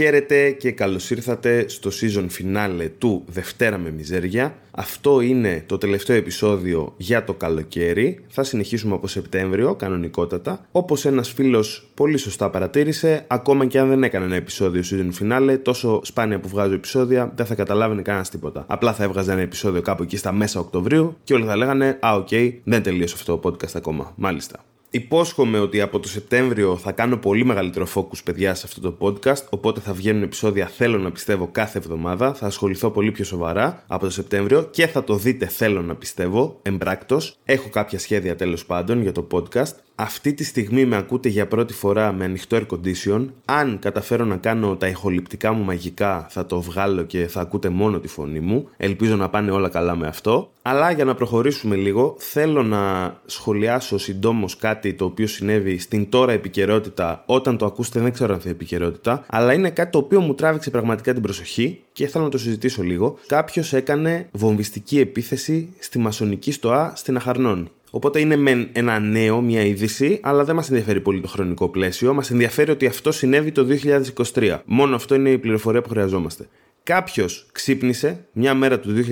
Χαίρετε και καλώς ήρθατε στο season finale του Δευτέρα με Μιζέρια. Αυτό είναι το τελευταίο επεισόδιο για το καλοκαίρι. Θα συνεχίσουμε από Σεπτέμβριο, κανονικότατα. Όπως ένας φίλος πολύ σωστά παρατήρησε, ακόμα και αν δεν έκανε ένα επεισόδιο season finale, τόσο σπάνια που βγάζω επεισόδια, δεν θα καταλάβαινε κανένας τίποτα. Απλά θα έβγαζε ένα επεισόδιο κάπου εκεί στα μέσα Οκτωβρίου και όλοι θα λέγανε Α, οκ, δεν τελείωσε αυτό το podcast ακόμα. Μάλιστα. Υπόσχομαι ότι από το Σεπτέμβριο θα κάνω πολύ μεγαλύτερο focus παιδιά σε αυτό το podcast, οπότε θα βγαίνουν επεισόδια θέλω να πιστεύω κάθε εβδομάδα, θα ασχοληθώ πολύ πιο σοβαρά από το Σεπτέμβριο και θα το δείτε θέλω να πιστεύω, εμπράκτως. Έχω κάποια σχέδια τέλος πάντων για το podcast αυτή τη στιγμή με ακούτε για πρώτη φορά με ανοιχτό air condition. Αν καταφέρω να κάνω τα ηχοληπτικά μου μαγικά, θα το βγάλω και θα ακούτε μόνο τη φωνή μου. Ελπίζω να πάνε όλα καλά με αυτό. Αλλά για να προχωρήσουμε λίγο, θέλω να σχολιάσω συντόμως κάτι το οποίο συνέβη στην τώρα επικαιρότητα. Όταν το ακούσετε, δεν ξέρω αν θα επικαιρότητα, αλλά είναι κάτι το οποίο μου τράβηξε πραγματικά την προσοχή και θέλω να το συζητήσω λίγο. Κάποιος έκανε βομβιστική επίθεση στη μασονική στοά στην Αχαρνών. Οπότε είναι με ένα νέο, μια είδηση, αλλά δεν μας ενδιαφέρει πολύ το χρονικό πλαίσιο. Μας ενδιαφέρει ότι αυτό συνέβη το 2023. Μόνο αυτό είναι η πληροφορία που χρειαζόμαστε. Κάποιος ξύπνησε μια μέρα του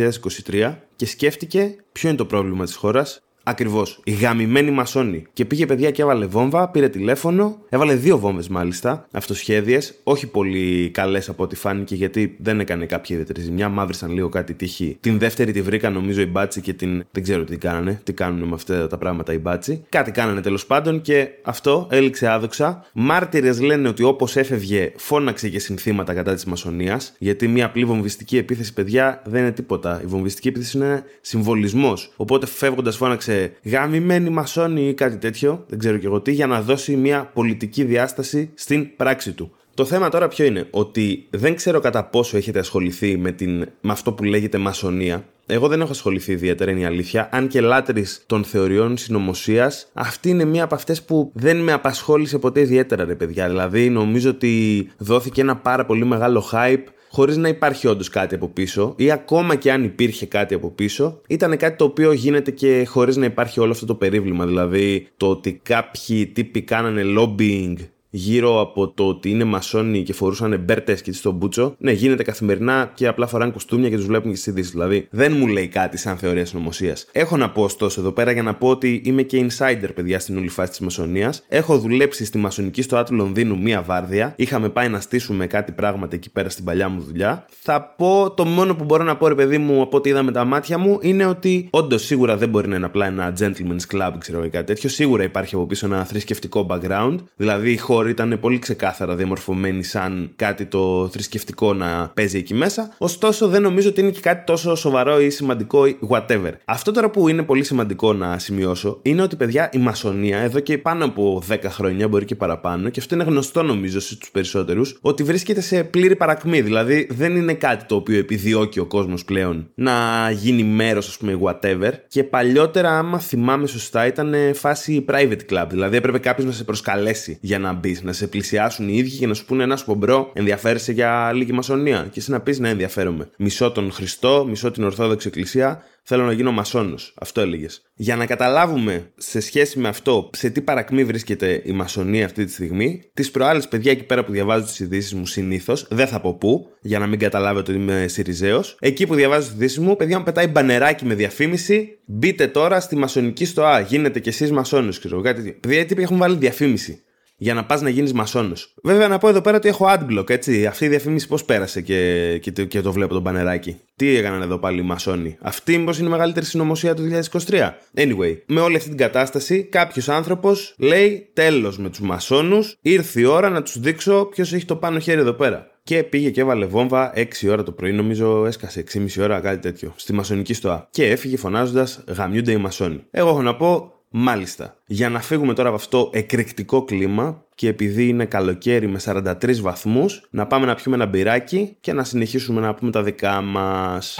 2023 και σκέφτηκε ποιο είναι το πρόβλημα της χώρας, Ακριβώς. Η γαμημένη μασόνη. Και πήγε παιδιά και έβαλε βόμβα, πήρε τηλέφωνο, έβαλε δύο βόμβες μάλιστα, αυτοσχέδιες. Όχι πολύ καλές από ό,τι φάνηκε γιατί δεν έκανε κάποια ιδιαίτερη ζημιά. Μαύρισαν λίγο κάτι τύχη. Την δεύτερη τη βρήκα νομίζω η μπάτσι και την. Δεν ξέρω τι κάνανε. Τι κάνουν με αυτά τα πράγματα οι μπάτσι. Κάτι κάνανε τέλος πάντων και αυτό έληξε άδοξα. Μάρτυρες λένε ότι όπως έφευγε φώναξε και συνθήματα κατά της μασονίας. Γιατί μια απλή βομβιστική επίθεση, παιδιά, δεν είναι τίποτα. Η βομβιστική επίθεση είναι συμβολισμός. Οπότε φεύγοντας φώναξε γαμημένη μασόνη ή κάτι τέτοιο, δεν ξέρω και εγώ τι, για να δώσει μια πολιτική διάσταση στην πράξη του. Το θέμα τώρα ποιο είναι, ότι δεν ξέρω κατά πόσο έχετε ασχοληθεί με, την, με αυτό που λέγεται μασονία. Εγώ δεν έχω ασχοληθεί ιδιαίτερα, είναι η αλήθεια. Αν και λάτρης των θεωριών συνωμοσίας, αυτή είναι μία από αυτές που δεν με απασχόλησε ποτέ ιδιαίτερα, ρε παιδιά. Δηλαδή, νομίζω ότι δόθηκε ένα πάρα πολύ μεγάλο hype χωρίς να υπάρχει όντως κάτι από πίσω, ή ακόμα και αν υπήρχε κάτι από πίσω, ήταν κάτι το οποίο γίνεται και χωρίς να υπάρχει όλο αυτό το περίβλημα. Δηλαδή, το ότι κάποιοι τύποι κάνανε lobbying γύρω από το ότι είναι μασόνοι και φορούσαν μπέρτες και στον μπούτσο, ναι, γίνεται καθημερινά και απλά φοράνε κουστούμια και τους βλέπουν και στις ειδήσεις. Δηλαδή, δεν μου λέει κάτι σαν θεωρία συνωμοσίας. Έχω να πω ωστόσο εδώ πέρα για να πω ότι είμαι και insider, παιδιά, στην όλη φάση της μασονίας. Έχω δουλέψει στη μασονική στο του Λονδίνου μία βάρδια. Είχαμε πάει να στήσουμε κάτι πράγματα εκεί πέρα στην παλιά μου δουλειά. Θα πω το μόνο που μπορώ να πω, ρε παιδί μου, από ό,τι είδα με τα μάτια μου, είναι ότι όντως σίγουρα δεν μπορεί να είναι απλά ένα gentleman's club, ξέρω κάτι τέτοιο. Σίγουρα υπάρχει από πίσω ένα θρησκευτικό background. Δηλαδή, ήταν πολύ ξεκάθαρα διαμορφωμένη σαν κάτι το θρησκευτικό να παίζει εκεί μέσα. Ωστόσο, δεν νομίζω ότι είναι και κάτι τόσο σοβαρό ή σημαντικό ή whatever. Αυτό τώρα που είναι πολύ σημαντικό να σημειώσω είναι ότι, παιδιά, η μασονία εδώ και πάνω από 10 χρόνια, μπορεί και παραπάνω, και αυτό είναι γνωστό νομίζω στου περισσότερους, ότι βρίσκεται σε πλήρη παρακμή. Δηλαδή, δεν είναι κάτι το οποίο επιδιώκει ο κόσμος πλέον να γίνει μέρος, ας πούμε, whatever. Και παλιότερα, άμα θυμάμαι σωστά, ήταν φάση private club. Δηλαδή, έπρεπε κάποιος να σε προσκαλέσει για να μπει να σε πλησιάσουν οι ίδιοι και να σου πούνε ένα σου ενδιαφέρεσαι για λίγη μασονία. Και εσύ να πεις ναι, ενδιαφέρομαι. Μισό τον Χριστό, μισό την Ορθόδοξη Εκκλησία, θέλω να γίνω μασόνος. Αυτό έλεγες. Για να καταλάβουμε σε σχέση με αυτό σε τι παρακμή βρίσκεται η μασονία αυτή τη στιγμή, τις προάλλες παιδιά εκεί πέρα που διαβάζω τις ειδήσεις μου συνήθως, δεν θα πω πού, για να μην καταλάβετε ότι είμαι Σιριζέος. Εκεί που διαβάζω τις ειδήσεις μου, παιδιά μου πετάει μπανεράκι με διαφήμιση. Μπείτε τώρα στη μασονική στοά. Γίνετε κι εσείς μασόνο, ξέρω κάτι. Παιδιά, τύποι έχουν βάλει διαφήμιση για να πας να γίνεις μασόνος. Βέβαια, να πω εδώ πέρα ότι έχω adblock, έτσι. Αυτή η διαφήμιση πώς πέρασε και, και, και, το βλέπω το μπανεράκι. Τι έκαναν εδώ πάλι οι μασόνοι. Αυτή μήπως είναι η μεγαλύτερη συνωμοσία του 2023. Anyway, με όλη αυτή την κατάσταση, κάποιος άνθρωπος λέει τέλος με τους μασόνους, ήρθε η ώρα να τους δείξω ποιος έχει το πάνω χέρι εδώ πέρα. Και πήγε και έβαλε βόμβα 6 ώρα το πρωί, νομίζω έσκασε 6,5 ώρα, κάτι τέτοιο, στη μασονική στοά. Και έφυγε φωνάζοντας Γαμιούνται οι μασόνοι. Εγώ έχω να πω, Μάλιστα. Για να φύγουμε τώρα από αυτό εκρηκτικό κλίμα και επειδή είναι καλοκαίρι με 43 βαθμούς, να πάμε να πιούμε ένα μπυράκι και να συνεχίσουμε να πούμε τα δικά μας.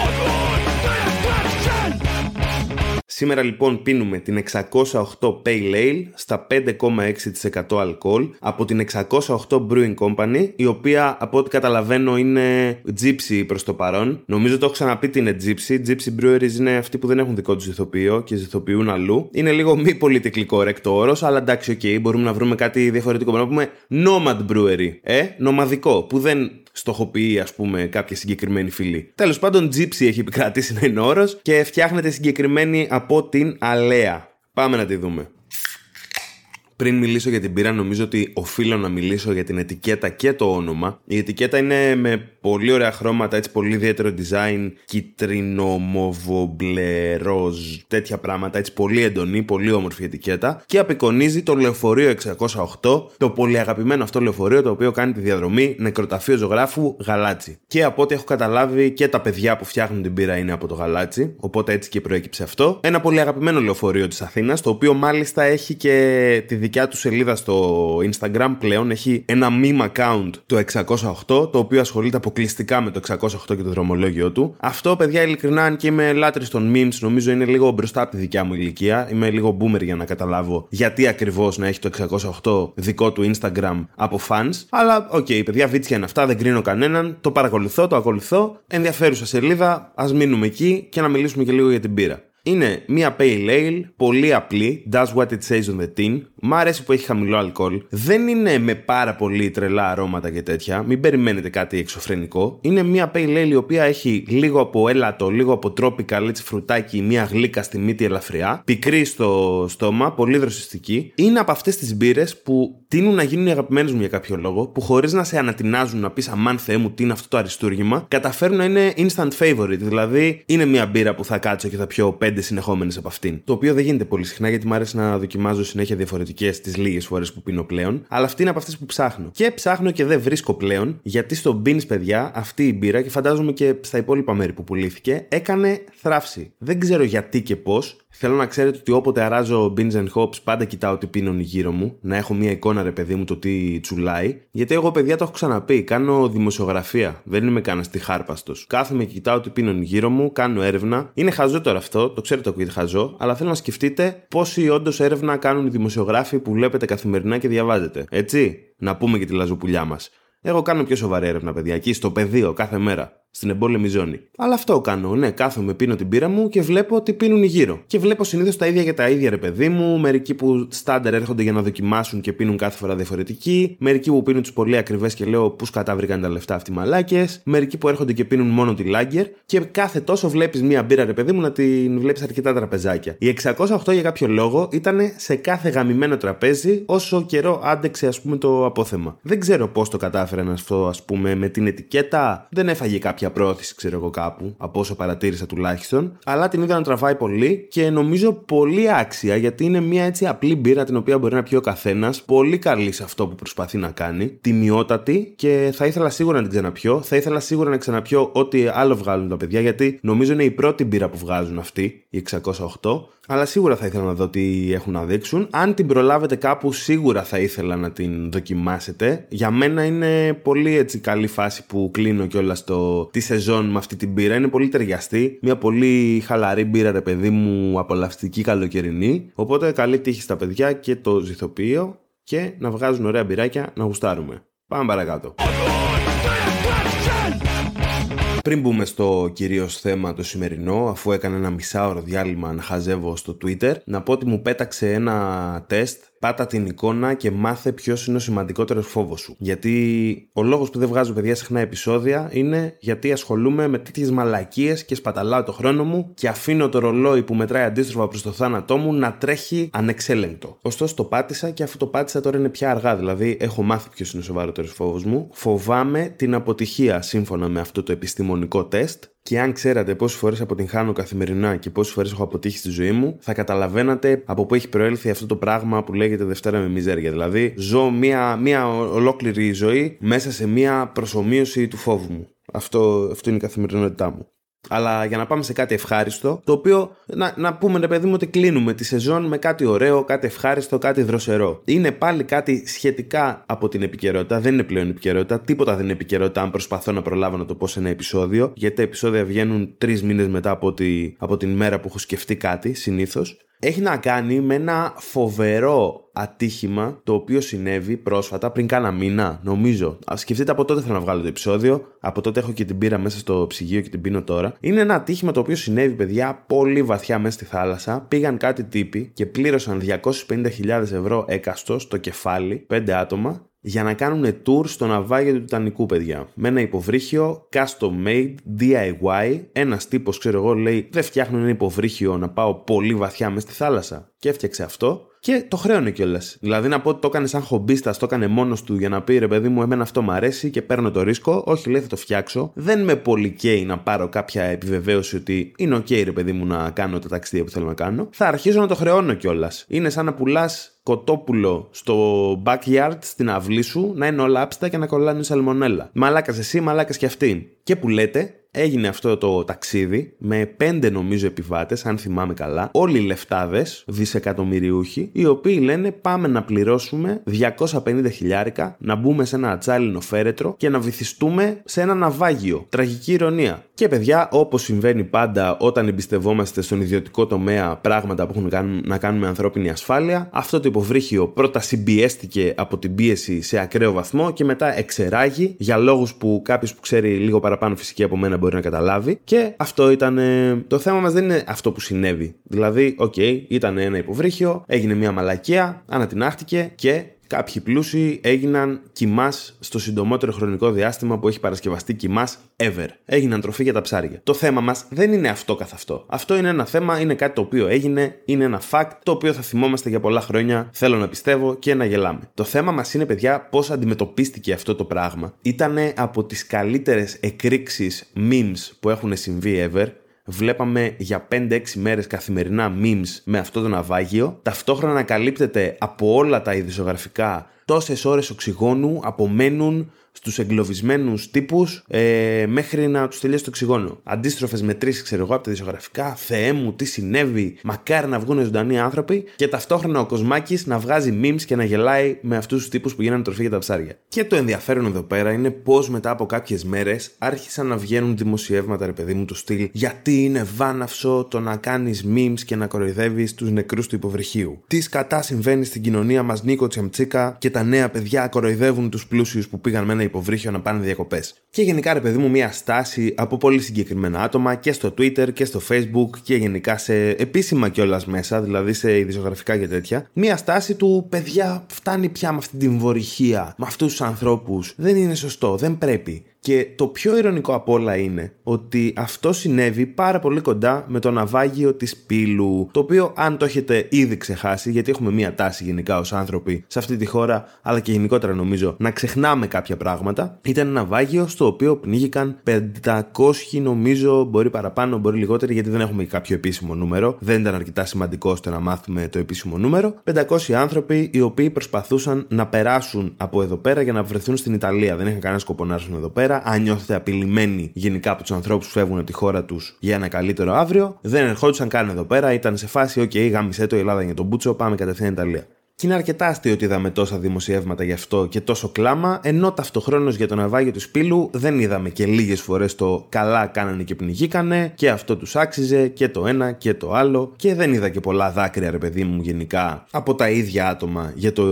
Σήμερα λοιπόν πίνουμε την 608 Pale Ale στα 5,6% αλκοόλ από την 608 Brewing Company, η οποία από ό,τι καταλαβαίνω είναι Gypsy προς το παρόν. Νομίζω το έχω ξαναπεί τι είναι Gypsy. Gypsy Breweries είναι αυτοί που δεν έχουν δικό τους ζυθοποιείο και ζυθοποιούν αλλού. Είναι λίγο μη πολιτικά κορέκτο όρος, αλλά εντάξει, ok, okay, μπορούμε να βρούμε κάτι διαφορετικό. Μπορούμε να πούμε Nomad Brewery, ε, νομαδικό, που δεν στοχοποιεί, ας πούμε, κάποια συγκεκριμένη φυλή. Τέλος πάντων, Gypsy έχει επικρατήσει να είναι όρος και φτιάχνεται συγκεκριμένη από την Αλέα. Πάμε να τη δούμε. Πριν μιλήσω για την πύρα, νομίζω ότι οφείλω να μιλήσω για την ετικέτα και το όνομα. Η ετικέτα είναι με πολύ ωραία χρώματα, έτσι πολύ ιδιαίτερο design, κίτρινο, μοβο, μπλε, ροζ, τέτοια πράγματα, έτσι πολύ εντονή, πολύ όμορφη ετικέτα. Και απεικονίζει το λεωφορείο 608, το πολύ αγαπημένο αυτό λεωφορείο το οποίο κάνει τη διαδρομή νεκροταφείο ζωγράφου Γαλάτσι. Και από ό,τι έχω καταλάβει και τα παιδιά που φτιάχνουν την πύρα είναι από το Γαλάτσι, οπότε έτσι και προέκυψε αυτό. Ένα πολύ αγαπημένο λεωφορείο της Αθήνας, το οποίο μάλιστα έχει και τη δικιά του σελίδα στο Instagram πλέον, έχει ένα meme account το 608, το οποίο ασχολείται αποκλειστικά με το 608 και το δρομολόγιο του. Αυτό, παιδιά, ειλικρινά, αν και είμαι λάτρης των memes, νομίζω είναι λίγο μπροστά από τη δικιά μου ηλικία. Είμαι λίγο boomer για να καταλάβω γιατί ακριβώς να έχει το 608 δικό του Instagram από fans. Αλλά, ok, okay, παιδιά, βίτσια είναι αυτά, δεν κρίνω κανέναν. Το παρακολουθώ, το ακολουθώ. Ενδιαφέρουσα σελίδα, ας μείνουμε εκεί και να μιλήσουμε και λίγο για την μπύρα. Είναι μια pale ale, πολύ απλή, does what it says on the tin. Μ' αρέσει που έχει χαμηλό αλκοόλ. Δεν είναι με πάρα πολύ τρελά αρώματα και τέτοια. Μην περιμένετε κάτι εξωφρενικό. Είναι μια pale ale η οποία έχει λίγο από έλατο, λίγο από tropical, έτσι φρουτάκι, μια γλύκα στη μύτη ελαφριά. Πικρή στο στόμα, πολύ δροσιστική. Είναι από αυτές τις μπύρες που τείνουν να γίνουν οι αγαπημένες μου για κάποιο λόγο, που χωρίς να σε ανατινάζουν να πεις Αμάν Θεέ μου, τι είναι αυτό το αριστούργημα, καταφέρουν να είναι instant favorite. Δηλαδή, είναι μια μπύρα που θα κάτσω και θα πιω πέντε συνεχόμενες από αυτήν. Το οποίο δεν γίνεται πολύ συχνά γιατί μου αρέσει να δοκιμάζω συνέχεια διαφορετικέ τις λίγες φορές που πίνω πλέον. Αλλά αυτή είναι από αυτές που ψάχνω. Και ψάχνω και δεν βρίσκω πλέον γιατί στο Beans, παιδιά, αυτή η μπύρα και φαντάζομαι και στα υπόλοιπα μέρη που πουλήθηκε έκανε θράψη. Δεν ξέρω γιατί και πώς. Θέλω να ξέρετε ότι όποτε αράζω beans and hops πάντα κοιτάω τι πίνουν γύρω μου, να έχω μια εικόνα ρε παιδί μου το τι τσουλάει. Γιατί εγώ παιδιά το έχω ξαναπεί, κάνω δημοσιογραφία, δεν είμαι κανένας στη χάρπαστο. Κάθομαι και κοιτάω τι πίνουν γύρω μου, κάνω έρευνα. Είναι χαζό τώρα αυτό, το ξέρετε το ακούγεται χαζό, αλλά θέλω να σκεφτείτε πόσοι όντως έρευνα κάνουν οι δημοσιογράφοι που βλέπετε καθημερινά και διαβάζετε. Έτσι, να πούμε και τη λαζοπουλιά μας. Εγώ κάνω πιο σοβαρή έρευνα, παιδιά, εκεί στο πεδίο κάθε μέρα στην εμπόλεμη ζώνη. Αλλά αυτό κάνω. Ναι, κάθομαι, πίνω την πύρα μου και βλέπω ότι πίνουν γύρω. Και βλέπω συνήθως τα ίδια για τα ίδια, ρε παιδί μου. Μερικοί που στάντερ έρχονται για να δοκιμάσουν και πίνουν κάθε φορά διαφορετική. Μερικοί που πίνουν τους πολύ ακριβές και λέω πούς καταβρήκαν τα λεφτά αυτοί οι μαλάκες. Μερικοί που έρχονται και πίνουν μόνο τη λάγκερ. Και κάθε τόσο βλέπεις μία μπύρα, ρε παιδί μου, να την βλέπεις αρκετά τραπεζάκια. Η 608 για κάποιο λόγο ήταν σε κάθε γαμημένο τραπέζι όσο καιρό άντεξε, ας πούμε, το απόθεμα. Δεν ξέρω πώς το κατάφεραν αυτό, ας πούμε, με την ετικέτα. Δεν έφαγε κάποια κάποια πρόθεση, ξέρω εγώ κάπου, από όσο παρατήρησα τουλάχιστον. Αλλά την είδα να τραβάει πολύ και νομίζω πολύ άξια γιατί είναι μια έτσι απλή μπύρα την οποία μπορεί να πιει ο καθένας. Πολύ καλή σε αυτό που προσπαθεί να κάνει. Τιμιότατη και θα ήθελα σίγουρα να την ξαναπιώ. Θα ήθελα σίγουρα να ξαναπιώ ό,τι άλλο βγάλουν τα παιδιά γιατί νομίζω είναι η πρώτη μπύρα που βγάζουν αυτή, η 608 αλλά σίγουρα θα ήθελα να δω τι έχουν να δείξουν. Αν την προλάβετε κάπου, σίγουρα θα ήθελα να την δοκιμάσετε. Για μένα είναι πολύ έτσι καλή φάση που κλείνω κιόλας τη σεζόν με αυτή την μπύρα. Είναι πολύ ταιριαστή. Μια πολύ χαλαρή μπύρα, ρε παιδί μου, απολαυστική καλοκαιρινή. Οπότε καλή τύχη στα παιδιά και το ζυθοποιείο και να βγάζουν ωραία μπυράκια να γουστάρουμε. Πάμε παρακάτω. Πριν μπούμε στο κυρίως θέμα το σημερινό, αφού έκανα ένα μισάωρο διάλειμμα να χαζεύω στο Twitter, να πω ότι μου πέταξε ένα τεστ Πάτα την εικόνα και μάθε ποιος είναι ο σημαντικότερος φόβος σου. Γιατί ο λόγος που δεν βγάζω παιδιά συχνά επεισόδια είναι γιατί ασχολούμαι με τέτοιες μαλακίες και σπαταλάω το χρόνο μου και αφήνω το ρολόι που μετράει αντίστροφα προς το θάνατό μου να τρέχει ανεξέλεγκτο. Ωστόσο το πάτησα και αφού το πάτησα τώρα είναι πια αργά. Δηλαδή έχω μάθει ποιος είναι ο σοβαρότερος φόβος μου. Φοβάμαι την αποτυχία σύμφωνα με αυτό το επιστημονικό τεστ και αν ξέρατε πόσες φορές αποτυγχάνω καθημερινά και πόσες φορές έχω αποτύχει στη ζωή μου, θα καταλαβαίνατε από πού έχει προέλθει αυτό το πράγμα που λέγεται Δευτέρα με μιζέρια. Δηλαδή, ζω μια, μια ολόκληρη ζωή μέσα σε μια προσωμείωση του φόβου μου. Αυτό, αυτό είναι η καθημερινότητά μου. Αλλά για να πάμε σε κάτι ευχάριστο, το οποίο να, να πούμε ρε παιδί μου ότι κλείνουμε τη σεζόν με κάτι ωραίο, κάτι ευχάριστο, κάτι δροσερό. Είναι πάλι κάτι σχετικά από την επικαιρότητα, δεν είναι πλέον επικαιρότητα, τίποτα δεν είναι επικαιρότητα αν προσπαθώ να προλάβω να το πω σε ένα επεισόδιο, γιατί τα επεισόδια βγαίνουν τρεις μήνες μετά από, τη, από την μέρα που έχω σκεφτεί κάτι συνήθως έχει να κάνει με ένα φοβερό ατύχημα το οποίο συνέβη πρόσφατα πριν κάνα μήνα, νομίζω. Α σκεφτείτε από τότε θέλω να βγάλω το επεισόδιο. Από τότε έχω και την πήρα μέσα στο ψυγείο και την πίνω τώρα. Είναι ένα ατύχημα το οποίο συνέβη, παιδιά, πολύ βαθιά μέσα στη θάλασσα. Πήγαν κάτι τύποι και πλήρωσαν 250.000 ευρώ έκαστο στο κεφάλι, 5 άτομα, για να κάνουν tour στο ναυάγιο του Τιτανικού, παιδιά. Με ένα υποβρύχιο custom made, DIY. Ένας τύπος, ξέρω εγώ, λέει: Δεν φτιάχνω ένα υποβρύχιο να πάω πολύ βαθιά μες στη θάλασσα. Και έφτιαξε αυτό και το χρέωνε κιόλας. Δηλαδή να πω ότι το έκανε σαν χομπίστας, το έκανε μόνος του για να πει ρε παιδί μου, εμένα αυτό μου αρέσει και παίρνω το ρίσκο. Όχι, λέει θα το φτιάξω. Δεν με πολύ καίει να πάρω κάποια επιβεβαίωση ότι είναι OK, ρε παιδί μου, να κάνω τα ταξίδια που θέλω να κάνω. Θα αρχίσω να το χρεώνω κιόλας. Είναι σαν να πουλάς κοτόπουλο στο backyard στην αυλή σου να είναι όλα άπστα και να κολλάνε σαλμονέλα. Μαλάκας εσύ, μαλάκας και αυτή. Και που λέτε, έγινε αυτό το ταξίδι με πέντε νομίζω επιβάτες, αν θυμάμαι καλά, όλοι οι λεφτάδες, δισεκατομμυριούχοι, οι οποίοι λένε πάμε να πληρώσουμε 250 χιλιάρικα, να μπούμε σε ένα ατσάλινο φέρετρο και να βυθιστούμε σε ένα ναυάγιο. Τραγική ηρωνία. Και παιδιά, όπως συμβαίνει πάντα όταν εμπιστευόμαστε στον ιδιωτικό τομέα πράγματα που έχουν να κάνουν με ανθρώπινη ασφάλεια, αυτό το υποβρύχιο πρώτα συμπιέστηκε από την πίεση σε ακραίο βαθμό και μετά εξερράγη για λόγους που κάποιος που ξέρει λίγο παραπάνω φυσική από μένα μπορεί να καταλάβει. Και αυτό ήταν. Το θέμα μας δεν είναι αυτό που συνέβη. Δηλαδή, ok, okay, ήταν ένα υποβρύχιο, έγινε μια μαλακία, ανατινάχτηκε και Κάποιοι πλούσιοι έγιναν κιμάς στο συντομότερο χρονικό διάστημα που έχει παρασκευαστεί κιμάς ever. Έγιναν τροφή για τα ψάρια. Το θέμα μας δεν είναι αυτό καθ' αυτό. Αυτό είναι ένα θέμα, είναι κάτι το οποίο έγινε, είναι ένα fact το οποίο θα θυμόμαστε για πολλά χρόνια, θέλω να πιστεύω και να γελάμε. Το θέμα μας είναι, παιδιά, πώς αντιμετωπίστηκε αυτό το πράγμα. Ήταν από τις καλύτερες εκρήξεις memes που έχουν συμβεί ever βλέπαμε για 5-6 μέρες καθημερινά memes με αυτό το ναυάγιο. Ταυτόχρονα ανακαλύπτεται από όλα τα ειδησογραφικά τόσες ώρες οξυγόνου απομένουν στους εγκλωβισμένους τύπους ε, μέχρι να τους τελειώσει το οξυγόνο. Αντίστροφες μετρήσεις, ξέρω εγώ, από τα δισογραφικά. Θεέ μου, τι συνέβη. Μακάρι να βγουν ζωντανοί άνθρωποι. Και ταυτόχρονα ο Κοσμάκης να βγάζει memes και να γελάει με αυτούς τους τύπους που γίνανε τροφή για τα ψάρια. Και το ενδιαφέρον εδώ πέρα είναι πώς μετά από κάποιες μέρες άρχισαν να βγαίνουν δημοσιεύματα, ρε παιδί μου, του στυλ. Γιατί είναι βάναυσο το να κάνεις memes και να κοροϊδεύεις τους νεκρούς του υποβρυχίου. Τι κατά συμβαίνει στην κοινωνία μας, Νίκο Τσιαμτσίκα και τα νέα παιδιά κοροϊδεύουν τους πλούσιους που πήγαν με ένα υποβρύχιο να πάνε διακοπές. Και γενικά, ρε παιδί μου, μια στάση από πολύ συγκεκριμένα άτομα και στο Twitter και στο Facebook και γενικά σε επίσημα κιόλας μέσα, δηλαδή σε ειδησιογραφικά και τέτοια. Μια στάση του παιδιά φτάνει πια με αυτή την βορυχία, με αυτούς τους ανθρώπους. Δεν είναι σωστό, δεν πρέπει. Και το πιο ηρωνικό από όλα είναι ότι αυτό συνέβη πάρα πολύ κοντά με το ναυάγιο της Πύλου. Το οποίο, αν το έχετε ήδη ξεχάσει, γιατί έχουμε μία τάση γενικά ως άνθρωποι σε αυτή τη χώρα, αλλά και γενικότερα νομίζω, να ξεχνάμε κάποια πράγματα, ήταν ένα ναυάγιο στο οποίο πνίγηκαν 500 νομίζω, μπορεί παραπάνω, μπορεί λιγότερο, γιατί δεν έχουμε κάποιο επίσημο νούμερο. Δεν ήταν αρκετά σημαντικό ώστε να μάθουμε το επίσημο νούμερο. 500 άνθρωποι οι οποίοι προσπαθούσαν να περάσουν από εδώ πέρα για να βρεθούν στην Ιταλία. Δεν είχαν κανένα σκοπό να έρθουν εδώ πέρα αν νιώθετε απειλημένοι γενικά από τους ανθρώπους που φεύγουν από τη χώρα τους για ένα καλύτερο αύριο, δεν ερχόντουσαν καν εδώ πέρα, ήταν σε φάση, OK, γάμισε το, η Ελλάδα για τον Μπούτσο, πάμε κατευθείαν Ιταλία. Και είναι αρκετά αστείο ότι είδαμε τόσα δημοσιεύματα γι' αυτό και τόσο κλάμα, ενώ ταυτοχρόνως για το ναυάγιο του Σπύλου δεν είδαμε και λίγες φορές το καλά κάνανε και πνιγήκανε και αυτό τους άξιζε και το ένα και το άλλο και δεν είδα και πολλά δάκρυα ρε παιδί μου γενικά από τα ίδια άτομα για το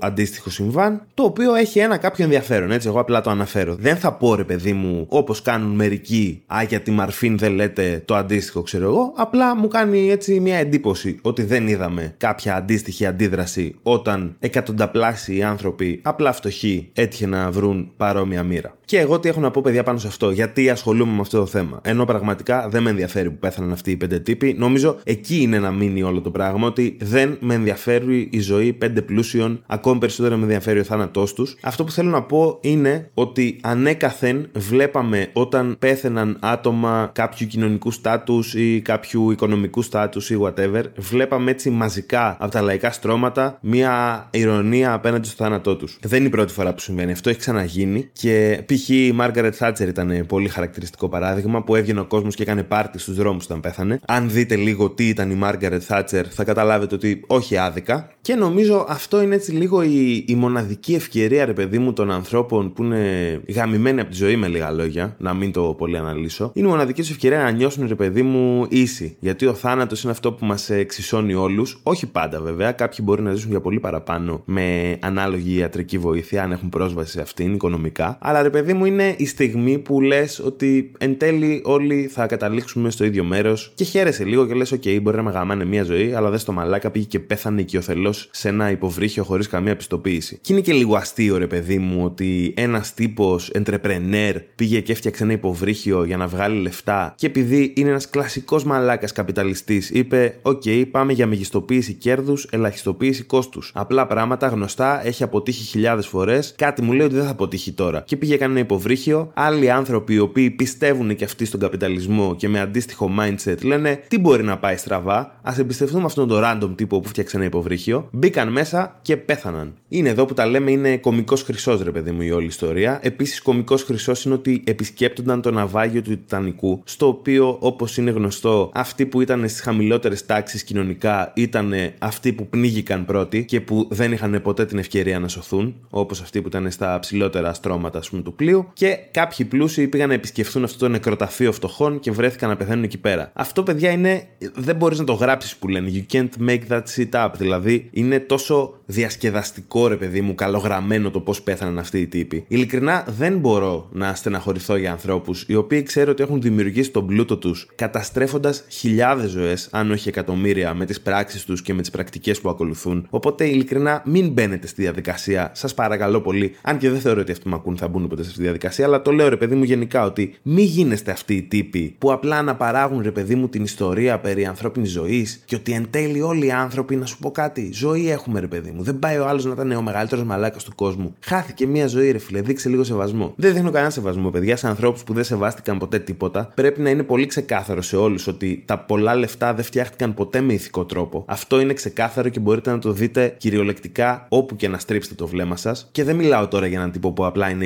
αντίστοιχο συμβάν, το οποίο έχει ένα κάποιο ενδιαφέρον, έτσι. Εγώ απλά το αναφέρω. Δεν θα πω ρε παιδί μου όπως κάνουν μερικοί, Α, για τη Μαρφίν δεν λέτε το αντίστοιχο, ξέρω εγώ. Απλά μου κάνει έτσι μια εντύπωση ότι δεν είδαμε κάποια αντίστοιχη αντίδραση όταν εκατονταπλάσιοι άνθρωποι, απλά φτωχοί, έτυχε να βρουν παρόμοια μοίρα. Και εγώ τι έχω να πω, παιδιά, πάνω σε αυτό. Γιατί ασχολούμαι με αυτό το θέμα. Ενώ πραγματικά δεν με ενδιαφέρει που πέθαναν αυτοί οι πέντε τύποι. Νομίζω εκεί είναι να μείνει όλο το πράγμα. Ότι δεν με ενδιαφέρει η ζωή πέντε πλούσιων. Ακόμη περισσότερο με ενδιαφέρει ο θάνατός τους. Αυτό που θέλω να πω είναι ότι ανέκαθεν βλέπαμε όταν πέθαιναν άτομα κάποιου κοινωνικού στάτους ή κάποιου οικονομικού στάτους ή whatever. Βλέπαμε έτσι μαζικά από τα λαϊκά στρώματα μία ηρωνία απέναντι στο θάνατό τους. Δεν είναι η πρώτη φορά που συμβαίνει. Αυτό έχει ξαναγίνει και π.χ. Π.χ. η Μάργαρετ Θάτσερ ήταν πολύ χαρακτηριστικό παράδειγμα που έβγαινε ο κόσμος και έκανε πάρτι στους δρόμους όταν πέθανε. Αν δείτε λίγο τι ήταν η Μάργαρετ Θάτσερ, θα καταλάβετε ότι όχι άδικα. Και νομίζω αυτό είναι έτσι λίγο η, η μοναδική ευκαιρία, ρε παιδί μου, των ανθρώπων που είναι γαμημένοι από τη ζωή, με λίγα λόγια, να μην το πολύ αναλύσω. Είναι η μοναδική τους ευκαιρία να νιώσουν, ρε παιδί μου, ίση. Γιατί ο θάνατος είναι αυτό που μας εξισώνει όλους. Όχι πάντα βέβαια. Κάποιοι μπορεί να ζήσουν για πολύ παραπάνω με ανάλογη ιατρική βοήθεια, αν έχουν πρόσβαση σε αυτήν οικονομικά. Αλλά ρε παιδί μου, είναι η στιγμή που λες ότι εν τέλει όλοι θα καταλήξουμε στο ίδιο μέρος και χαίρεσαι λίγο και λες: OK, μπορεί να με γαμάνε μια ζωή, αλλά δες το μαλάκα πήγε και πέθανε οικειοθελώ σε ένα υποβρύχιο χωρίς καμία πιστοποίηση. Και είναι και λίγο αστείο, ρε παιδί μου, ότι ένας τύπος entrepreneur πήγε και έφτιαξε ένα υποβρύχιο για να βγάλει λεφτά και επειδή είναι ένας κλασικός μαλάκας καπιταλιστής, είπε: OK, πάμε για μεγιστοποίηση κέρδους, ελαχιστοποίηση κόστους. Απλά πράγματα γνωστά, έχει αποτύχει χιλιάδες φορές, κάτι μου λέει ότι δεν θα αποτύχει τώρα. Και πήγε κανένα υποβρύχιο, άλλοι άνθρωποι οι οποίοι πιστεύουν και αυτοί στον καπιταλισμό και με αντίστοιχο mindset λένε: Τι μπορεί να πάει στραβά, ας εμπιστευτούμε αυτόν τον random τύπο που φτιάξε ένα υποβρύχιο, μπήκαν μέσα και πέθαναν. Είναι εδώ που τα λέμε είναι κωμικό χρυσός, ρε παιδί μου, η όλη ιστορία. Επίσης, κωμικό χρυσός είναι ότι επισκέπτονταν το ναυάγιο του Τιτανικού, στο οποίο, όπως είναι γνωστό, αυτοί που ήταν στις χαμηλότερες τάξεις κοινωνικά ήταν αυτοί που πνίγηκαν πρώτοι και που δεν είχαν ποτέ την ευκαιρία να σωθούν, όπως αυτοί που ήταν στα ψηλότερα στρώματα ας πούμε, του πλοίου. Και κάποιοι πλούσιοι πήγαν να επισκεφθούν αυτό το νεκροταφείο φτωχών και βρέθηκαν να πεθαίνουν εκεί πέρα. Αυτό, παιδιά, είναι. Δεν μπορείς να το γράψεις που λένε. You can't make that shit up. Δηλαδή, είναι τόσο διασκεδαστικό, ρε παιδί μου, καλογραμμένο το πώς πέθαναν αυτοί οι τύποι. Ειλικρινά, δεν μπορώ να στεναχωρηθώ για ανθρώπους οι οποίοι ξέρω ότι έχουν δημιουργήσει τον πλούτο τους καταστρέφοντας χιλιάδες ζωές, αν όχι εκατομμύρια, με τις πράξεις τους και με τις πρακτικές που ακολουθούν. Οπότε, ειλικρινά, μην μπαίνετε στη διαδικασία. Σας παρακαλώ πολύ. Αν και δεν θεωρώ ότι αυτοί που ακούν θα μπουν ποτέ σε αυτή τη διαδικασία, αλλά το λέω ρε παιδί μου γενικά ότι μην γίνεστε αυτοί οι τύποι που απλά να παράγουν ρε παιδί μου την ιστορία περί ανθρώπινης ζωής και ότι εν τέλει όλοι οι άνθρωποι, να σου πω κάτι, ζωή έχουμε ρε παιδί μου. Δεν πάει ο άλλος να ήταν ο μεγαλύτερος μαλάκας του κόσμου. Χάθηκε μία ζωή, ρε φίλε, δείξε λίγο σεβασμό. Δεν δείχνω κανένα σεβασμό, παιδιά, σε ανθρώπους που δεν σεβάστηκαν ποτέ τίποτα. Πρέπει να είναι πολύ ξεκάθαρο σε όλους ότι τα πολλά λεφτά δεν φτιάχτηκαν ποτέ με ηθικό τρόπο. Αυτό είναι ξεκάθαρο και μπορείτε να το δείτε κυριολεκτικά όπου και να στρίψετε το βλέμμα σας. Και δεν μιλάω τώρα για έναν τύπο που απλά είναι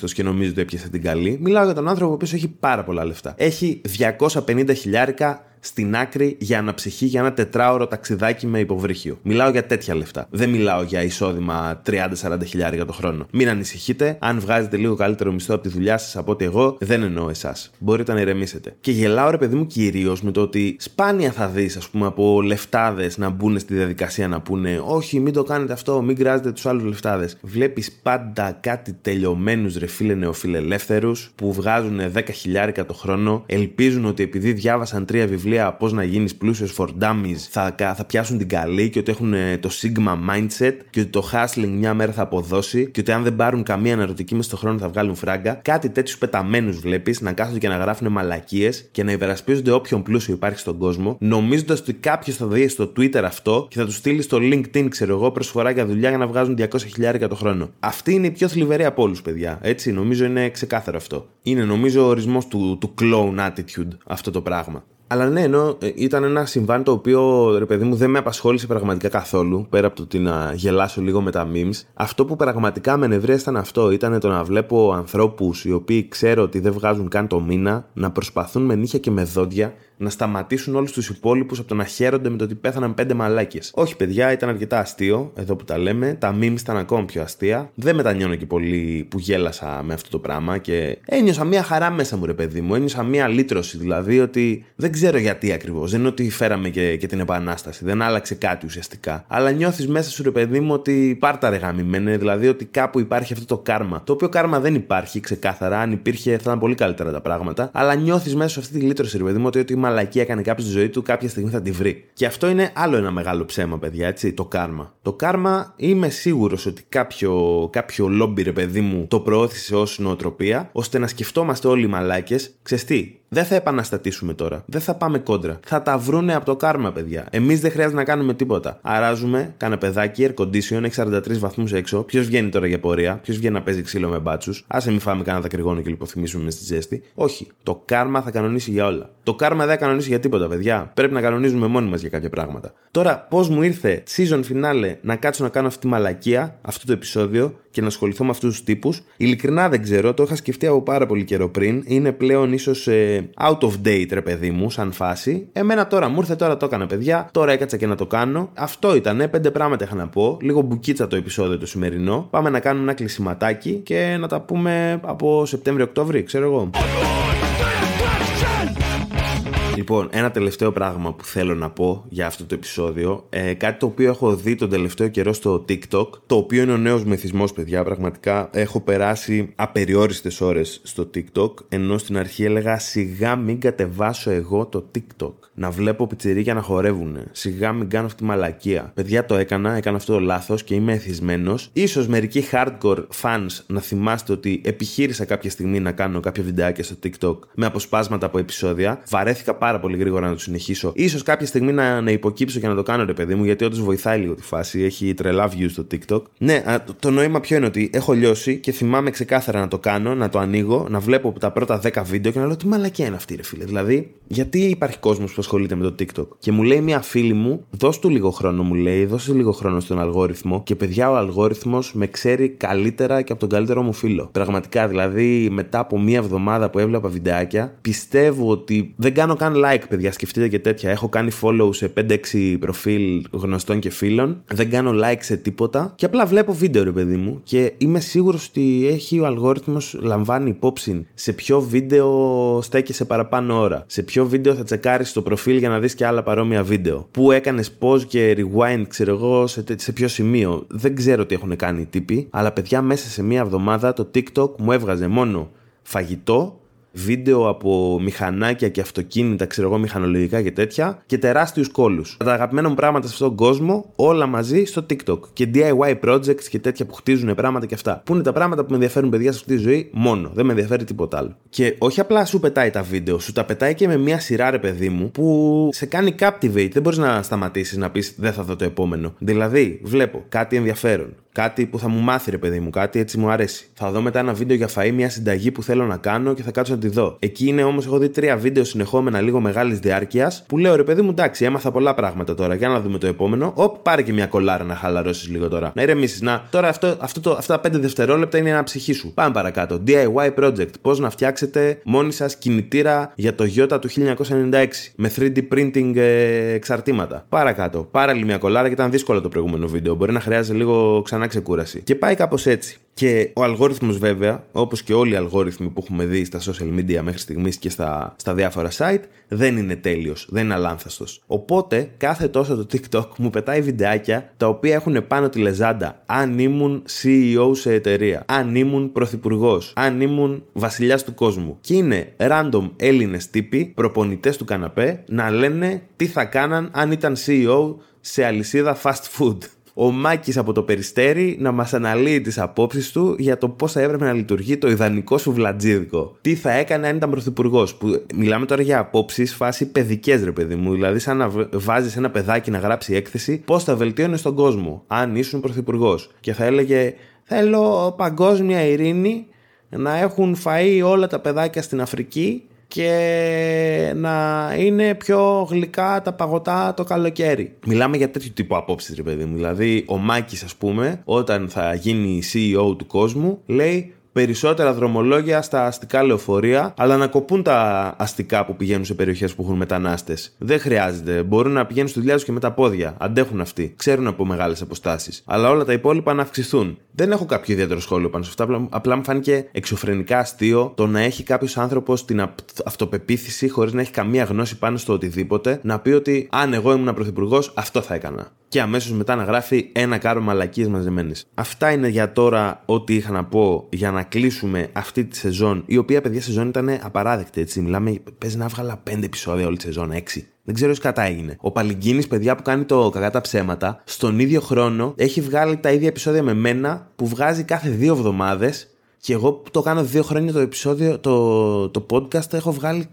υψηλόμισθο και νομίζει ότι έπιασε την καλή. Μιλάω για τον άνθρωπο που έχει πάρα πολλά λεφτά. Έχει 250 χιλιάρικα στην άκρη για αναψυχή για ένα τετράωρο ταξιδάκι με υποβρύχιο. Μιλάω για τέτοια λεφτά. Δεν μιλάω για εισόδημα 30-40 χιλιάρια το χρόνο. Μην ανησυχείτε, αν βγάζετε λίγο καλύτερο μισθό από τη δουλειά σας από ότι εγώ, δεν εννοώ εσάς. Μπορείτε να ηρεμήσετε. Και γελάω ρε παιδί μου κυρίως με το ότι σπάνια θα δεις, ας πούμε, από λεφτάδες να μπουν στη διαδικασία να πούνε Όχι, μην το κάνετε αυτό, μην κράζετε τους άλλους λεφτάδες. Βλέπεις πάντα κάτι τελειωμένους ρε φίλε νεοφιλελεύθερους που βγάζουν 10 χιλιάρικα το χρόνο, ελπίζουν ότι επειδή διάβασαν τρία βιβλία βιβλία Πώς να γίνεις πλούσιος for dummies θα, θα πιάσουν την καλή και ότι έχουν ε, το Sigma mindset και ότι το hustling μια μέρα θα αποδώσει και ότι αν δεν πάρουν καμία αναρωτική μέσα στον χρόνο θα βγάλουν φράγκα. Κάτι τέτοιους πεταμένους βλέπεις να κάθονται και να γράφουν μαλακίες και να υπερασπίζονται όποιον πλούσιο υπάρχει στον κόσμο, νομίζοντας ότι κάποιος θα δει στο Twitter αυτό και θα τους στείλει στο LinkedIn, ξέρω εγώ, προσφορά για δουλειά για να βγάζουν 200 χιλιάρικα το χρόνο. Αυτή είναι η πιο θλιβερή από όλους, παιδιά. Έτσι, νομίζω είναι ξεκάθαρο αυτό. Είναι νομίζω ο ορισμός του, του clone attitude αυτό το πράγμα. Αλλά ναι, ενώ ε, ήταν ένα συμβάν το οποίο ρε παιδί μου δεν με απασχόλησε πραγματικά καθόλου, πέρα από το ότι να γελάσω λίγο με τα memes. Αυτό που πραγματικά με νευρία ήταν αυτό. Ήταν το να βλέπω ανθρώπους οι οποίοι ξέρω ότι δεν βγάζουν καν το μήνα να προσπαθούν με νύχια και με δόντια να σταματήσουν όλους τους υπόλοιπους από το να χαίρονται με το ότι πέθαναν πέντε μαλάκες. Όχι, παιδιά, ήταν αρκετά αστείο, εδώ που τα λέμε. Τα memes ήταν ακόμα πιο αστεία. Δεν μετανιώνω και πολύ που γέλασα με αυτό το πράγμα και ένιωσα μία χαρά μέσα μου, ρε παιδί μου. Ένιωσα μία λύτρωση, δηλαδή ότι δεν ξέρω γιατί ακριβώς. Δεν είναι ότι φέραμε και, και την επανάσταση. Δεν άλλαξε κάτι ουσιαστικά. Αλλά νιώθεις μέσα σου, ρε παιδί μου, ότι πάρτα ρε γαμημένε, δηλαδή ότι κάπου υπάρχει αυτό το κάρμα. Το οποίο κάρμα δεν υπάρχει ξεκάθαρα. Αν υπήρχε θα ήταν πολύ καλύτερα τα πράγματα. Αλλά νιώθεις μέσα σου αυτή τη λύτρωση, ρε παιδί μου, ότι, ότι μαλακή έκανε κάποιος στη ζωή του, κάποια στιγμή θα τη βρει. Και αυτό είναι άλλο ένα μεγάλο ψέμα, παιδιά, έτσι, το κάρμα. Το κάρμα είμαι σίγουρος ότι κάποιο, κάποιο λόμπι, ρε παιδί μου, το προώθησε ως νοοτροπία, ώστε να σκεφτόμαστε όλοι οι μαλάκες, ξεστή, δεν θα επαναστατήσουμε τώρα. Δεν θα πάμε κόντρα. Θα τα βρούνε από το κάρμα, παιδιά. Εμείς δεν χρειάζεται να κάνουμε τίποτα. Αράζουμε, κάνε παιδάκι, air condition, έχει 43 βαθμούς έξω. Ποιος βγαίνει τώρα για πορεία, ποιος βγαίνει να παίζει ξύλο με μπάτσους; Άσε μην φάμε κανένα δακρυγόνο και λιποθυμίσουμε μες στη ζέστη. Όχι. Το κάρμα θα κανονίσει για όλα. Το κάρμα δεν θα κανονίσει για τίποτα, παιδιά. Πρέπει να κανονίζουμε μόνοι μας για κάποια πράγματα. Τώρα, πώς μου ήρθε season finale να κάτσω να κάνω αυτή τη μαλακία, αυτό το επεισόδιο και να ασχοληθώ με αυτούς τους τύπους. Ειλικρινά δεν ξέρω, το είχα σκεφτεί από πάρα πολύ καιρό πριν. Είναι πλέον ίσως ε, out of date, ρε παιδί μου, σαν φάση. Εμένα τώρα μου ήρθε, τώρα το έκανα, παιδιά. Τώρα έκατσα και να το κάνω. Αυτό ήταν, πέντε πράγματα είχα να πω. Λίγο μπουκίτσα το επεισόδιο το σημερινό. Πάμε να κάνουμε ένα κλεισιματάκι και να τα πούμε από Σεπτέμβριο-Οκτώβριο, ξέρω εγώ. Λοιπόν, ένα τελευταίο πράγμα που θέλω να πω για αυτό το επεισόδιο. Ε, κάτι το οποίο έχω δει τον τελευταίο καιρό στο TikTok. Το οποίο είναι ο νέος μεθυσμός, παιδιά. Πραγματικά έχω περάσει απεριόριστες ώρες στο TikTok. Ενώ στην αρχή έλεγα σιγά μην κατεβάσω εγώ το TikTok. Να βλέπω πιτσιρίκια να χορεύουν. Σιγά μην κάνω αυτή τη μαλακία. Παιδιά το έκανα, έκανα αυτό το λάθος και είμαι εθισμένος. σω μερικοί hardcore fans να θυμάστε ότι επιχείρησα κάποια στιγμή να κάνω κάποια βιντεάκια στο TikTok με αποσπάσματα από επεισόδια. Βαρέθηκα πάρα πολύ γρήγορα να το συνεχίσω. σω κάποια στιγμή να, να υποκύψω και να το κάνω, ρε παιδί μου, γιατί όντως βοηθάει λίγο τη φάση. Έχει τρελά views στο TikTok. Ναι, το, το νόημα ποιο είναι ότι έχω λιώσει και θυμάμαι ξεκάθαρα να το κάνω, να το ανοίγω, να βλέπω τα πρώτα 10 βίντεο και να λέω τι μαλακία είναι αυτή, ρε φίλε. Δηλαδή, γιατί υπάρχει κόσμος που ασχολείται με το TikTok; Και μου λέει μια φίλη μου, δώσ' του λίγο χρόνο, μου λέει, δώσε λίγο χρόνο στον αλγόριθμο. Και παιδιά, ο αλγόριθμος με ξέρει καλύτερα και από τον καλύτερο μου φίλο. Πραγματικά, δηλαδή, μετά από μία εβδομάδα που έβλεπα βιντεάκια, πιστεύω ότι δεν κάνω καν like, παιδιά. Σκεφτείτε και τέτοια. Έχω κάνει follow σε 5-6 προφίλ γνωστών και φίλων. Δεν κάνω like σε τίποτα. Και απλά βλέπω βίντεο, ρε παιδί μου. Και είμαι σίγουρος ότι έχει ο αλγόριθμος λαμβάνει υπόψη σε ποιο βίντεο στέκεσαι παραπάνω ώρα. Σε ποιο βίντεο θα τσεκάρεις το προφίλ για να δεις και άλλα παρόμοια βίντεο. Πού έκανες pause και rewind, ξέρω εγώ, σε, σε ποιο σημείο. Δεν ξέρω τι έχουν κάνει οι τύποι. Αλλά παιδιά, μέσα σε μία εβδομάδα το TikTok μου έβγαζε μόνο φαγητό βίντεο από μηχανάκια και αυτοκίνητα, ξέρω εγώ, μηχανολογικά και τέτοια και τεράστιους κόλου. Τα αγαπημένα μου πράγματα σε αυτόν τον κόσμο, όλα μαζί στο TikTok. Και DIY projects και τέτοια που χτίζουν πράγματα και αυτά. Που είναι τα πράγματα που με ενδιαφέρουν παιδιά σε αυτή τη ζωή μόνο. Δεν με ενδιαφέρει τίποτα άλλο. Και όχι απλά σου πετάει τα βίντεο, σου τα πετάει και με μια σειρά, ρε παιδί μου, που σε κάνει captivate. Δεν μπορείς να σταματήσεις να πεις δεν θα δω το επόμενο. Δηλαδή, βλέπω κάτι ενδιαφέρον. Κάτι που θα μου μάθει, ρε παιδί μου, κάτι έτσι μου αρέσει. Θα δω μετά ένα βίντεο για φαΐ, μια συνταγή που θέλω να κάνω και θα κάτσω να τη δω. Εκεί είναι όμως, έχω δει τρία βίντεο συνεχόμενα λίγο μεγάλης διάρκειας που λέω ρε παιδί μου, εντάξει, έμαθα πολλά πράγματα τώρα. Για να δούμε το επόμενο. Οπ, πάρε και μια κολάρα να χαλαρώσεις λίγο τώρα. Να ηρεμήσεις. Να, τώρα αυτό, αυτό το, αυτά τα 5 δευτερόλεπτα είναι ένα ψυχή σου. Πάμε παρακάτω. DIY project. Πώς να φτιάξετε μόνοι σας κινητήρα για το Yota του 1996 με 3D printing ε, εξαρτήματα. Παρακάτω. Πάρε άλλη μια κολάρα και ήταν δύσκολο το προηγούμενο βίντεο. Μπορεί να χρειάζεται λίγο ξανά ξεκούραση. Και πάει κάπως έτσι. Και ο αλγόριθμος βέβαια, όπως και όλοι οι αλγόριθμοι που έχουμε δει στα social media μέχρι στιγμής και στα, στα διάφορα site, δεν είναι τέλειος, δεν είναι αλάνθαστος. Οπότε κάθε τόσο το TikTok μου πετάει βιντεάκια τα οποία έχουν πάνω τη λεζάντα αν ήμουν CEO σε εταιρεία, αν ήμουν πρωθυπουργός, αν ήμουν βασιλιάς του κόσμου. Και είναι random Έλληνες τύποι, προπονητές του καναπέ, να λένε τι θα κάναν αν ήταν CEO σε αλυσίδα fast food ο Μάκης από το Περιστέρι να μας αναλύει τις απόψεις του για το πώς θα έπρεπε να λειτουργεί το ιδανικό σου βλατζίδικο. Τι θα έκανε αν ήταν πρωθυπουργός. Που μιλάμε τώρα για απόψεις φάση παιδικές, ρε παιδί μου. Δηλαδή, σαν να βάζεις ένα παιδάκι να γράψει έκθεση, πώς θα βελτίωνε τον κόσμο αν ήσουν πρωθυπουργός. Και θα έλεγε, Θέλω παγκόσμια ειρήνη να έχουν φαεί όλα τα παιδάκια στην Αφρική και να είναι πιο γλυκά τα παγωτά το καλοκαίρι. Μιλάμε για τέτοιο τύπο απόψη, ρε παιδί μου. Δηλαδή, ο Μάκης, ας πούμε, όταν θα γίνει CEO του κόσμου, λέει περισσότερα δρομολόγια στα αστικά λεωφορεία, αλλά να κοπούν τα αστικά που πηγαίνουν σε περιοχές που έχουν μετανάστες. Δεν χρειάζεται. Μπορούν να πηγαίνουν στη δουλειά τους και με τα πόδια. Αντέχουν αυτοί. Ξέρουν από μεγάλες αποστάσεις. Αλλά όλα τα υπόλοιπα να αυξηθούν. Δεν έχω κάποιο ιδιαίτερο σχόλιο πάνω σε αυτά. Απλά μου φάνηκε εξωφρενικά αστείο το να έχει κάποιος άνθρωπος την αυτοπεποίθηση χωρίς να έχει καμία γνώση πάνω στο οτιδήποτε να πει ότι αν εγώ ήμουν πρωθυπουργός, αυτό θα έκανα και αμέσως μετά να γράφει ένα κάρο μαλακίες μαζεμένες. Αυτά είναι για τώρα ό,τι είχα να πω για να κλείσουμε αυτή τη σεζόν, η οποία παιδιά σεζόν ήταν απαράδεκτη. Έτσι. Μιλάμε, παίζει να βγάλα 5 επεισόδια όλη τη σεζόν, 6. Δεν ξέρω τι κατά έγινε. Ο Παλιγκίνης, παιδιά που κάνει το κακά τα ψέματα, στον ίδιο χρόνο έχει βγάλει τα ίδια επεισόδια με μένα που βγάζει κάθε δύο εβδομάδες Και εγώ που το κάνω δύο χρόνια το επεισόδιο, το, το podcast, έχω βγάλει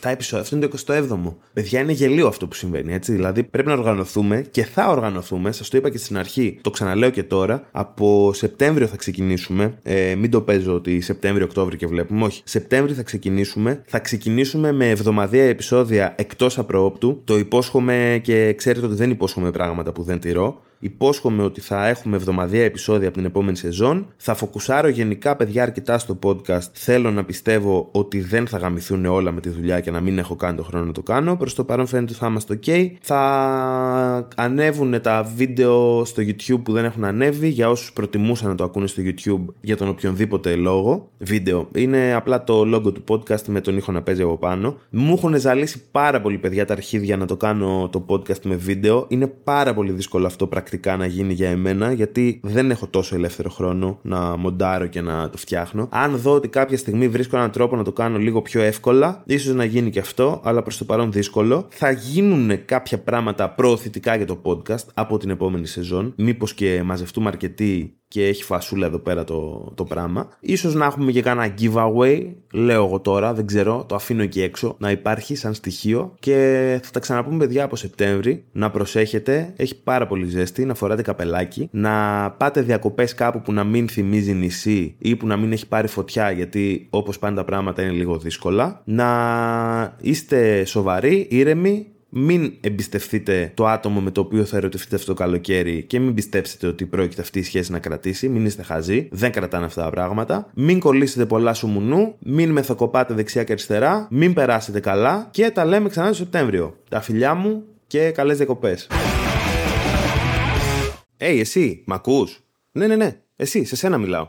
27 επεισόδια. Αυτό είναι το 27ο. Παιδιά, είναι γελίο αυτό που συμβαίνει, έτσι. Δηλαδή πρέπει να οργανωθούμε και θα οργανωθούμε. Σας το είπα και στην αρχή, το ξαναλέω και τώρα. Από Σεπτέμβριο θα ξεκινήσουμε. Ε, μην το παίζω ότι Σεπτέμβριο-Οκτώβριο και βλέπουμε. Όχι. Σεπτέμβριο θα ξεκινήσουμε. Θα ξεκινήσουμε με εβδομαδία επεισόδια εκτός απροόπτου. Το υπόσχομαι και ξέρετε ότι δεν υπόσχομαι πράγματα που δεν τηρώ. Υπόσχομαι ότι θα έχουμε εβδομαδιαία επεισόδια από την επόμενη σεζόν. Θα φοκουσάρω γενικά παιδιά αρκετά στο podcast. Θέλω να πιστεύω ότι δεν θα γαμηθούν όλα με τη δουλειά και να μην έχω κάνει το χρόνο να το κάνω. Προς το παρόν φαίνεται ότι θα είμαστε ok. Θα ανέβουν τα βίντεο στο YouTube που δεν έχουν ανέβει για όσους προτιμούσαν να το ακούνε στο YouTube για τον οποιονδήποτε λόγο. Βίντεο. Είναι απλά το logo του podcast με τον ήχο να παίζει από πάνω. Μου έχουν ζαλίσει πάρα πολύ παιδιά τα αρχίδια να το κάνω το podcast με βίντεο. Είναι πάρα πολύ δύσκολο αυτό πρακτικά πρακτικά να γίνει για εμένα, γιατί δεν έχω τόσο ελεύθερο χρόνο να μοντάρω και να το φτιάχνω. Αν δω ότι κάποια στιγμή βρίσκω έναν τρόπο να το κάνω λίγο πιο εύκολα, ίσως να γίνει και αυτό, αλλά προς το παρόν δύσκολο. Θα γίνουν κάποια πράγματα προωθητικά για το podcast από την επόμενη σεζόν. Μήπως και μαζευτούμε αρκετοί και έχει φασούλα εδώ πέρα το, το πράγμα. Ίσως να έχουμε και κάνα giveaway, λέω εγώ τώρα, δεν ξέρω, το αφήνω εκεί έξω, να υπάρχει σαν στοιχείο και θα τα ξαναπούμε παιδιά από Σεπτέμβρη. Να προσέχετε, έχει πάρα πολύ ζέστη, να φοράτε καπελάκι, να πάτε διακοπές κάπου που να μην θυμίζει νησί ή που να μην έχει πάρει φωτιά γιατί όπως πάνε τα πράγματα είναι λίγο δύσκολα. Να είστε σοβαροί, ήρεμοι, μην εμπιστευτείτε το άτομο με το οποίο θα ερωτηθείτε αυτό το καλοκαίρι και μην πιστέψετε ότι πρόκειται αυτή η σχέση να κρατήσει. Μην είστε χαζοί. Δεν κρατάνε αυτά τα πράγματα. Μην κολλήσετε πολλά σου μουνού. Μην μεθοκοπάτε δεξιά και αριστερά. Μην περάσετε καλά. Και τα λέμε ξανά το Σεπτέμβριο. Τα φιλιά μου και καλές διακοπές. Hey, εσύ, μ' ακούς; Ναι, ναι, ναι. Εσύ, σε σένα μιλάω.